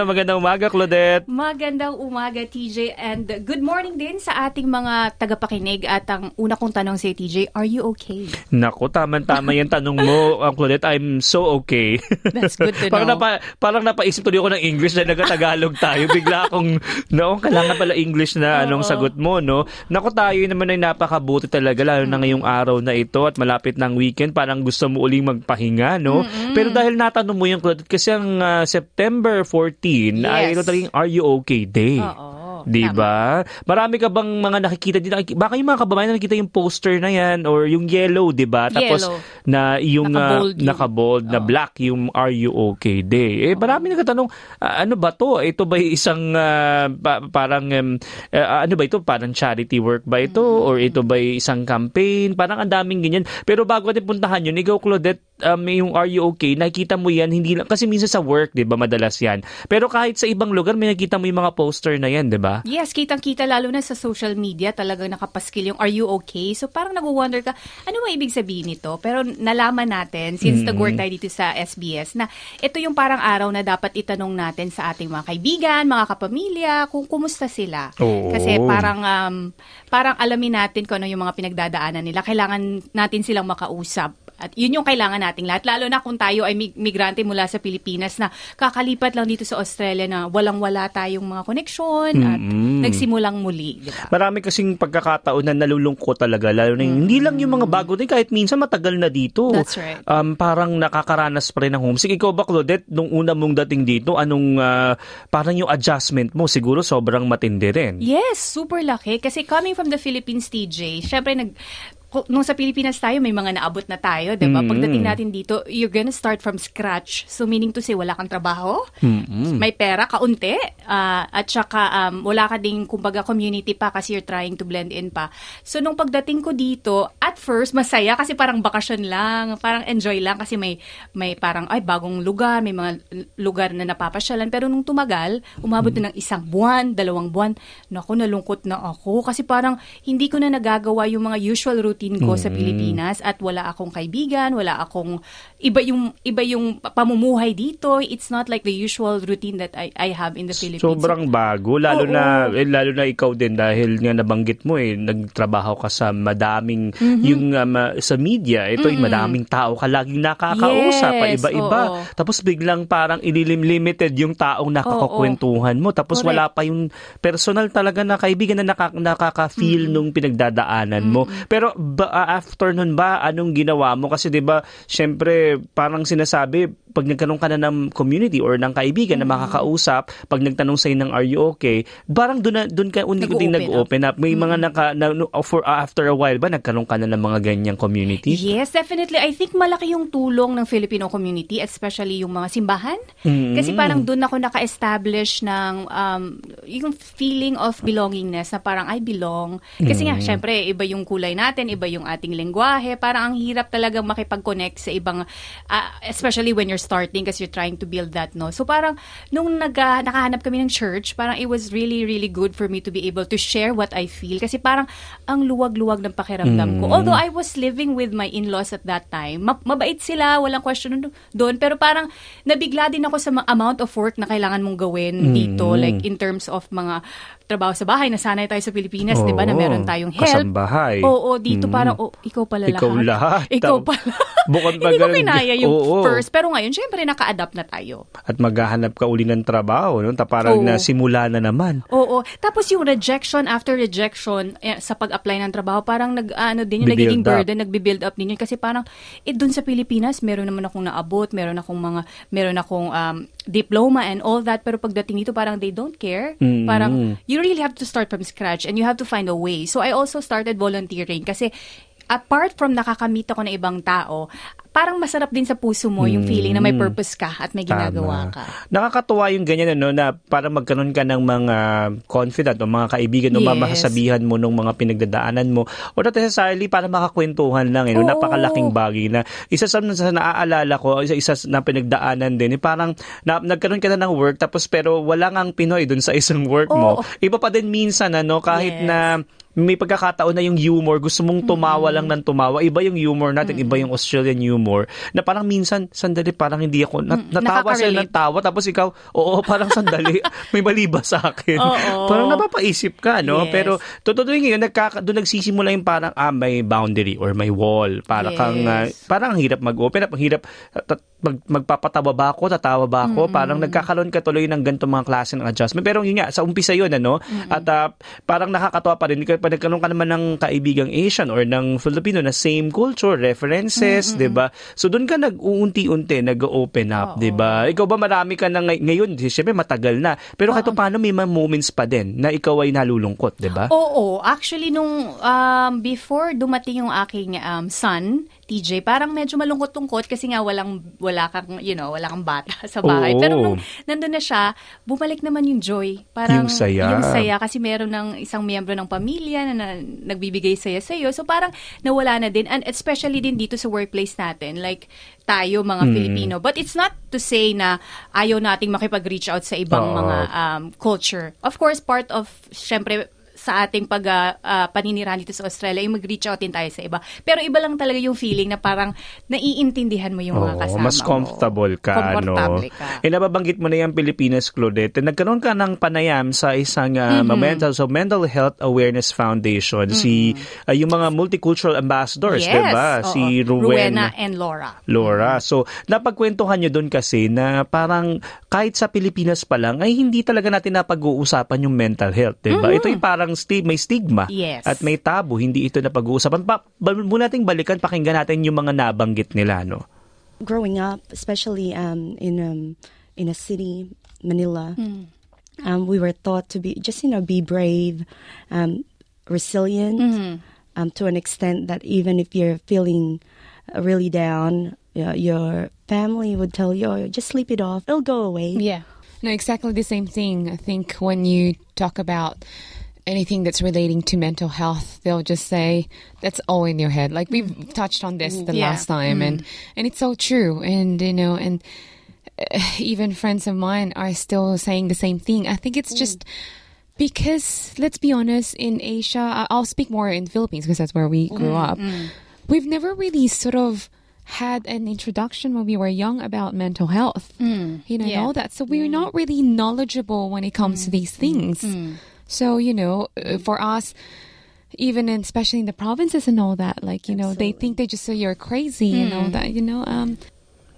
Na magandang umaga, Claudette. Magandang umaga, TJ, and good morning din sa ating mga tagapakinig. At ang una kong tanong sa TJ, are you okay? Naku, tama-tama yung tanong mo, Claudette. I'm so okay. That's good to parang know. Napa, parang napaisip tuloy ako ng English na nagatagalog tayo. Bigla akong, no, kailangan pala English na anong sagot mo, no? Naku, tayo naman ay napakabuti talaga, lalo na ngayong araw na ito at malapit ng weekend, parang gusto mo uling magpahinga, no? Pero dahil natanong mo yung Claudette, kasi ang ah, September 14 ay Yes. ito talagang Are You Okay Day. Oo. Di ba? Marami ka bang mga nakikita dito? Baka yung mga kababayan na nakikita yung poster na yan or yung yellow, di ba? Tapos Yellow. na yung ah, Naka-bold naka-bold na Oo. black yung Are You Okay Day. Eh marami nagtatanong, ah, ano ba to? Ito ba isang ah, pa- parang um, ah, ano ba ito? Parang charity work ba ito Mm. or ito ba isang campaign? Parang ang daming ganyan. Pero bago natin puntahan yun, ikaw Claudette, um, yung Are You Okay? Nakikita mo yan hindi lang kasi minsan sa work, 'di ba, madalas yan. Pero kahit sa ibang lugar may nakita mo yung mga poster na yan, 'di ba? Yes, kitang-kita lalo na sa social media talagang nakapaskil yung are you okay? So parang nag-wonder ka, ano ba ibig sabihin nito? Pero nalaman natin, since nag-work tayo dito sa SBS, na ito yung parang araw na dapat itanong natin sa ating mga kaibigan, mga kapamilya, kung kumusta sila. Oo. Kasi parang um, parang alamin natin kung ano yung mga pinagdadaanan nila. Kailangan natin silang makausap. At yun yung kailangan nating lahat. Lalo na kung tayo ay mig- migrante mula sa Pilipinas na kakalipat lang dito sa Australia na walang-wala tayong mga koneksyon at Mm-mm. nagsimulang muli. Di ba? Marami kasing pagkakataon na nalulungkot talaga lalo na yung- hindi lang yung mga bago din kahit minsan matagal na dito. That's right. Um parang nakakaranas pa rin ng homesick. Ikaw ba Claudette nung una mong dating dito anong ah, parang yung adjustment mo siguro sobrang matindi rin. Yes, super laki. Kasi coming from the Philippines, TJ, syempre nag nung sa Pilipinas tayo, may mga naabot na tayo, di ba? Mm. Pagdating natin dito, you're gonna start from scratch. So, meaning to say, wala kang trabaho, may pera, kaunti, ah, at saka um, wala ka ding, kumbaga, community pa kasi you're trying to blend in pa. So, nung pagdating ko dito, at first, masaya kasi parang bakasyon lang, parang enjoy lang kasi may, may parang, ay, bagong lugar, may mga lugar na napapasyalan. Pero nung tumagal, umabot na ng isang buwan, dalawang buwan, naku, nalungkot na ako kasi parang hindi ko na nagagawa yung mga usual routine ko sa Pilipinas at wala akong kaibigan, wala akong iba yung iba yung pamumuhay dito. It's not like the usual routine that I I have in the Philippines. Sobrang bago lalo Oo. na eh, lalo na ikaw din dahil nga nabanggit mo eh nagtrabaho ka sa madaming Mhm. yung um, uh, sa media ito ay madaming tao ka laging nakakausap pa Yes, iba-iba oo. tapos biglang parang ililim limited yung taong nakakakwentuhan mo tapos Correct. wala pa yung personal talaga na kaibigan na naka, nakaka-feel Mm. nung pinagdadaanan mo pero ba, after nun ba anong ginawa mo kasi 'di ba syempre parang sinasabi pag nagkaroon ka na ng community or ng kaibigan na makakausap, pag nagtanong sa'yo ng are you okay, parang doon doon ka unti-unti Nag-open up. May mga naka na, for after a while ba nagkaroon ka na ng mga ganyang community? Yes, definitely. I think malaki yung tulong ng Filipino community, especially yung mga simbahan. Mm. Kasi parang doon ako naka-establish ng um, yung feeling of belongingness na parang I belong. Kasi nga, syempre, iba yung kulay natin, iba yung ating lengguwahe. Parang ang hirap talagang makipag-connect sa ibang, ah, especially when you're starting kasi you're trying to build that, no? So parang nung nag, ah, nakahanap kami ng church, parang it was really, really good for me to be able to share what I feel. Kasi parang ang luwag-luwag ng pakiramdam ko. Although I was living with my in-laws at that time, ma- mabait sila, walang question doon. Pero parang nabigla din ako sa amount of work na kailangan mong gawin dito. Like in terms of mga trabaho sa bahay, nasanay tayo sa Pilipinas, di ba, na meron tayong help. Kasambahay. Oo, dito Mm. parang, oh, ikaw pala Ikaw lahat. Ikaw Tap- pala. Bukod pa Hindi ko kinaya yung oo. first. Pero ngayon, syempre, naka-adapt na tayo. At maghahanap ka uli ng trabaho, no? Ta parang Oo. na simula na naman. Oo. Tapos yung rejection after rejection eh, sa pag-apply ng trabaho, parang nag ano din Bibuild nagiging up. burden, nagbi-build up din yun kasi parang eh doon sa Pilipinas, meron naman akong naabot, meron akong mga meron akong um, diploma and all that pero pagdating dito parang they don't care. Mm. Parang you really have to start from scratch and you have to find a way. So I also started volunteering kasi apart from nakakamit ako ng ibang tao, parang masarap din sa puso mo yung feeling na may purpose ka at may ginagawa. Tama. ka. Nakakatuwa yung ganyan ano na para magkaroon ka ng mga confident o mga kaibigan o Yes. mamasabihan mo ng mga pinagdadaanan mo o not necessarily para makakwentuhan lang eh, no? Napakalaking bagay na isa sa, sa naaalala ko isa isa na pinagdaanan din eh, parang na, nagkaroon ka na ng work tapos pero wala ngang Pinoy dun sa isang work mo Oo. iba pa din minsan ano kahit Yes. na may pagkakataon na yung humor, gusto mong tumawa lang ng tumawa. Iba yung humor natin, iba yung Australian humor. Na parang minsan, sandali, parang hindi ako, nat- Mm, natawa sila ng tawa. Tapos ikaw, oo, parang sandali, may mali ba sa akin? Oo. Parang napapaisip ka, no? Yes. Pero, totoo yun, yun, nagkaka, doon nagsisimula yung parang, ah, may boundary or may wall. Para kang, ah, Yes. parang ang hirap mag-open up, ang hirap, tat- mag, magpapatawa ba ako, tatawa ba ako? Parang nagkakaroon ka tuloy ng ganito mga klase ng adjustment. Pero yun nga, sa umpisa yun, ano? At ah, parang nakakatawa pa rin. Pag nagkaroon ka naman ng kaibigang Asian or ng Filipino na same culture, references, di ba? So doon ka nag-uunti-unti, nag-open up, di ba? Ikaw ba marami ka na ngay- ngayon, siyempre matagal na. Pero kahit paano may mga moments pa din na ikaw ay nalulungkot, di ba? Oo, actually nung um, before dumating yung aking um, son, TJ, parang medyo malungkot-lungkot kasi nga walang wala kang, you know, wala kang bata sa bahay. Oo. Pero nung nandun na siya, bumalik naman yung joy. Parang Yung saya. Yung saya kasi meron ng isang miyembro ng pamilya na, na nagbibigay saya sa iyo. So parang nawala na din and especially din dito sa workplace natin. Like tayo mga Mm. Filipino. But it's not to say na ayaw nating makipag-reach out sa ibang Oo. mga um, culture. Of course, part of, syempre, sa ating pag ah, ah, paninirahan dito sa Australia, yung mag-reach out din tayo sa iba. Pero iba lang talaga yung feeling na parang naiintindihan mo yung mga Oo, kasama mas mo. comfortable ka, Komportable no? ka. Eh, nababanggit mo na yung Pilipinas, Claudette. Nagkaroon ka ng panayam sa isang uh, Mm-hmm. mental, so Mental Health Awareness Foundation. Si, uh, yung mga multicultural ambassadors, yes. di ba? Si Rowena and Laura. Laura. So, napagkwentuhan nyo doon kasi na parang kahit sa Pilipinas pa lang, ay hindi talaga natin napag-uusapan yung mental health, di ba? Ito ay parang sti- may stigma Mm-hmm. Yes. at may tabu, hindi ito napag-uusapan. Pa, ba, muna nating balikan, pakinggan natin yung mga nabanggit nila, no? growing up, especially um, in um, in a city, Manila, um, we were taught to be just you know be brave, um, resilient, um, to an extent that even if you're feeling uh, really down, uh, your family would tell you, oh, just sleep it off, it'll go away. Yeah. No, exactly the same thing. I think when you talk about anything that's relating to mental health, they'll just say that's all in your head. Like we've mm-hmm. touched on this the Yeah. last time, and mm-hmm. and it's so true. And you know, and uh, even friends of mine are still saying the same thing. I think it's just. Mm. Because let's be honest, in Asia, I'll speak more in Philippines because that's where we grew mm-hmm. up. Mm. We've never really sort of had an introduction when we were young about mental health. Mm. You know, and yeah. all that. So we're not really knowledgeable when it comes to these things. So, you know, uh, for us, even in, especially in the provinces and all that, like, you know, they think they just say you're crazy and all that, you know. Um,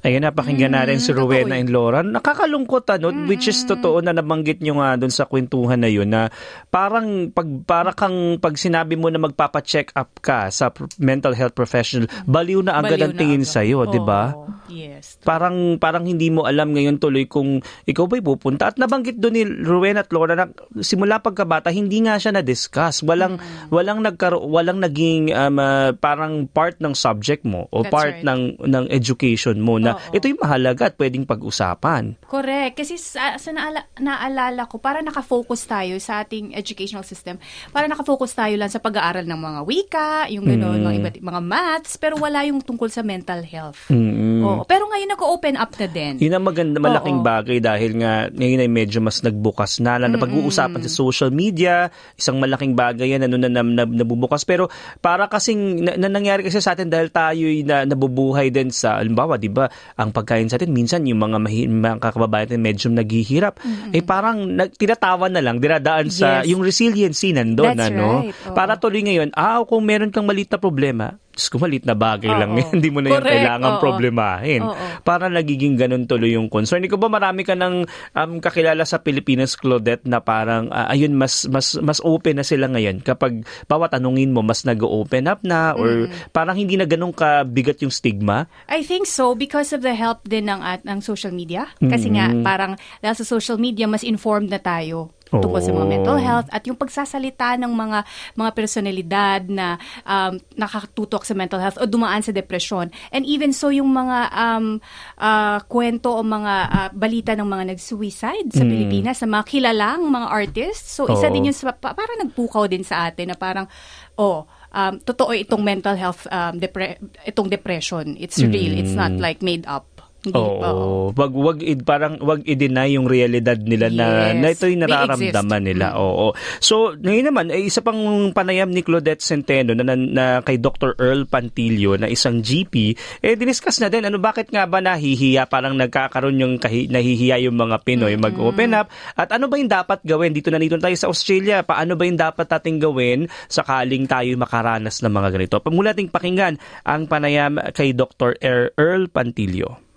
Ayan, napakinggan natin si totoo Rowena and Laura. Nakakalungkot ano, which is totoo na nabanggit nyo nga doon sa kwentuhan na yun na parang pag para kang pag sinabi mo na magpapa-check up ka sa mental health professional, baliw na agad Baliw ang na tingin sa iyo, 'di ba? Yes. Parang parang hindi mo alam ngayon tuloy kung ikaw ba'y pupunta. At nabanggit doon ni Rowena at Laura na simula pagkabata hindi nga siya na-discuss. Walang Mm. walang nagkaro walang naging um, ah, parang part ng subject mo o That's part right. ng ng education mo na Oo. ito yung mahalaga at pwedeng pag-usapan. Correct. Kasi sa, sa naala, naalala ko, para nakafocus tayo sa ating educational system, para nakafocus tayo lang sa pag-aaral ng mga wika, yung gano'n, Mm. mga, iba't, mga maths, pero wala yung tungkol sa mental health. Mm. Oo. Pero ngayon nag-open up na din. Yun ang maganda, malaking Oo. bagay dahil nga ngayon ay medyo mas nagbukas na. Lalo na pag-uusapan sa social media, isang malaking bagay yan, ano na, na, na nabubukas. Pero para kasing, na, na nangyari kasi sa atin dahil tayo na, nabubuhay din sa, alimbawa, di ba, ang pagkain sa atin, minsan yung mga, mahi, mga kakababayan natin medyo naghihirap. Eh parang nag, tinatawa na lang, dinadaan sa, Yes. yung resiliency nandun, That's ano? right. Oo. Para tuloy ngayon, ah, kung meron kang maliit na problema, Diyos na bagay lang Oo. yan. Hindi mo na yan Correct. kailangan Oo. problemahin Oo. para nagiging ganun tuloy yung concern. Ikaw ba marami ka ng um, kakilala sa Pilipinas, Claudette, na parang, ah, ayun, mas, mas, mas open na sila ngayon kapag bawat tanungin mo, mas nag-open up na or parang hindi na ganun kabigat yung stigma? I think so because of the help din ng at ng social media. Kasi nga parang dahil sa social media mas informed na tayo tungkol sa mga mental health at yung pagsasalita ng mga mga personalidad na um, nakatutok sa mental health o dumaan sa depresyon. And even so yung mga um, ah, kwento o mga ah, balita ng mga nag-suicide sa Pilipinas, sa mga kilalang mga artists. So isa Oo. din yun sa, pa- parang nagpukaw din sa atin na parang, oh, um, totoo itong mental health, um, depre- itong depression. It's real. It's not like made up. Hindi, oo. Oo. Wag wag i- parang wag i-deny yung realidad nila na Yes. na ito yung nararamdaman nila. Oo. So, ngayon naman ay isa pang panayam ni Claudette Centeno na, na, na kay Dr. Earl Pantilio na isang GP, eh diniscuss na din ano bakit nga ba nahihiya parang nagkakaroon yung kahi, nahihiya yung mga Pinoy mag-open up at ano ba yung dapat gawin dito na dito tayo sa Australia paano ba yung dapat nating gawin sakaling tayo makaranas ng mga ganito. Mula nating pakinggan ang panayam kay Dr. Er- Earl Pantilio.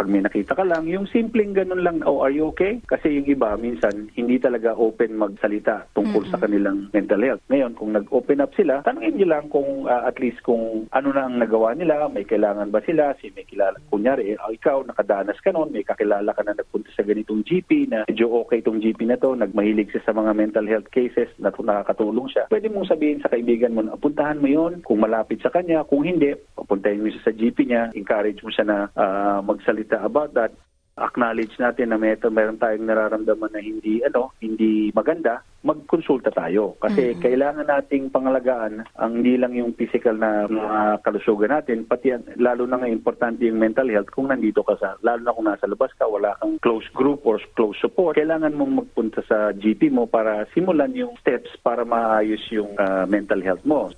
Pag may nakita ka lang, yung simpleng ganun lang, oh, are you okay? Kasi yung iba, minsan, hindi talaga open magsalita tungkol sa kanilang mental health. Ngayon, kung nag-open up sila, tanungin nyo lang kung ah, at least kung ano na ang nagawa nila, may kailangan ba sila, si may kilala. Kunyari, eh, oh, ikaw, nakadanas ka noon, may kakilala ka na nagpunta sa ganitong GP na medyo okay itong GP na to, nagmahilig siya sa mga mental health cases na nakakatulong siya. Pwede mong sabihin sa kaibigan mo na puntahan mo yon kung malapit sa kanya, kung hindi, papuntahin mo siya sa GP niya, encourage mo siya na ah, magsalita about that. Acknowledge natin na may meron tayong nararamdaman na hindi ano hindi maganda magkonsulta tayo. Kasi kailangan nating pangalagaan ang hindi lang yung physical na mga kalusugan natin pati lalo na nga importante yung mental health. Kung nandito ka sa lalo na kung nasa labas ka wala kang close group or close support kailangan mong magpunta sa GP mo para simulan yung steps para maayos yung ah, mental health mo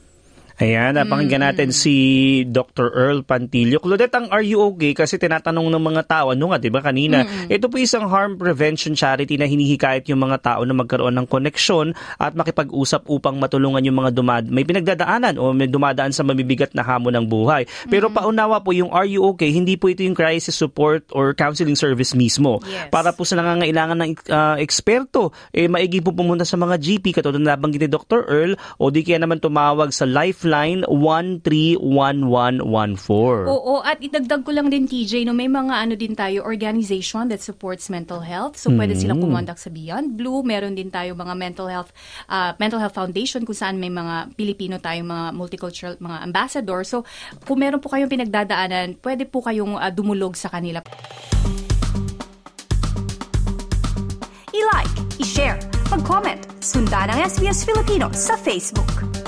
Ayan, napakinggan natin si Dr. Earl Pantilio. Claudette, ang Are You Okay? Kasi tinatanong ng mga tao, ano nga, di ba kanina, ito po isang harm prevention charity na hinihikayat yung mga tao na magkaroon ng koneksyon at makipag-usap upang matulungan yung mga dumad may pinagdadaanan o may dumadaan sa mabibigat na hamon ng buhay. Pero paunawa po yung Are You Okay? Hindi po ito yung crisis support or counseling service mismo. Yes. Para po sa nangangailangan ng ah, eksperto, eh, maigi po pumunta sa mga GP katulad na nabanggit ni Dr. Earl o di kaya naman tumawag sa Lifeline 131114. Oo, at idagdag ko lang din TJ, no, may mga ano din tayo, organization that supports mental health. So pwede silang kumontak sa Beyond Blue. Meron din tayo mga mental health uh, mental health foundation kung saan may mga Pilipino tayong mga multicultural mga ambassador. So kung meron po kayong pinagdadaanan, pwede po kayong uh, dumulog sa kanila. I-like, i-share, mag-comment, sundan ang SBS Filipino sa Facebook.